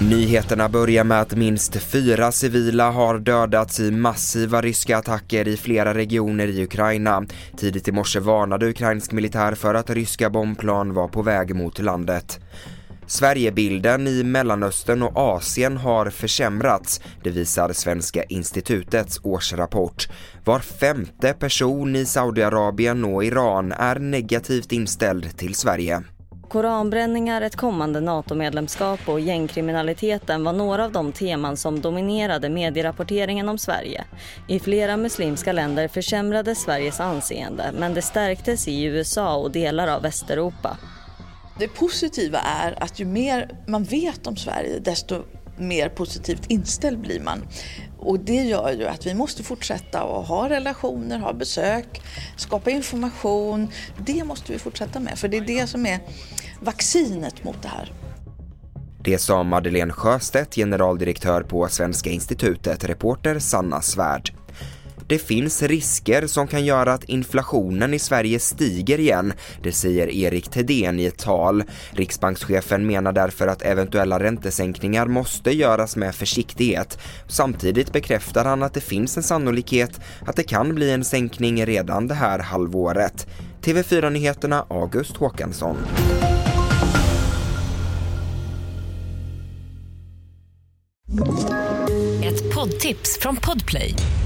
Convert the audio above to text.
Nyheterna börjar med att minst fyra civila har dödats i massiva ryska attacker i flera regioner i Ukraina. Tidigt i morse varnade ukrainsk militär för att ryska bombplan var på väg mot landet. Sverigebilden i Mellanöstern och Asien har försämrats, det visar Svenska institutets årsrapport. Var femte person i Saudiarabien och Iran är negativt inställd till Sverige. Koranbränningar, ett kommande NATO-medlemskap och gängkriminaliteten var några av de teman som dominerade medierapporteringen om Sverige. I flera muslimska länder försämrades Sveriges anseende men det stärktes i USA och delar av Västeuropa. Det positiva är att ju mer man vet om Sverige desto mer positivt inställd blir man. Och det gör ju att vi måste fortsätta att ha relationer, ha besök, skapa information. Det måste vi fortsätta med för det är det som är vaccinet mot det här. Det sa Madeleine Sjöstedt, generaldirektör på Svenska institutet, reporter Sanna Svärd. Det finns risker som kan göra att inflationen i Sverige stiger igen, det säger Erik Thedéen i ett tal. Riksbankschefen menar därför att eventuella räntesänkningar måste göras med försiktighet. Samtidigt bekräftar han att det finns en sannolikhet att det kan bli en sänkning redan det här halvåret. TV4-nyheterna August Håkansson. Ett poddtips från Podplay.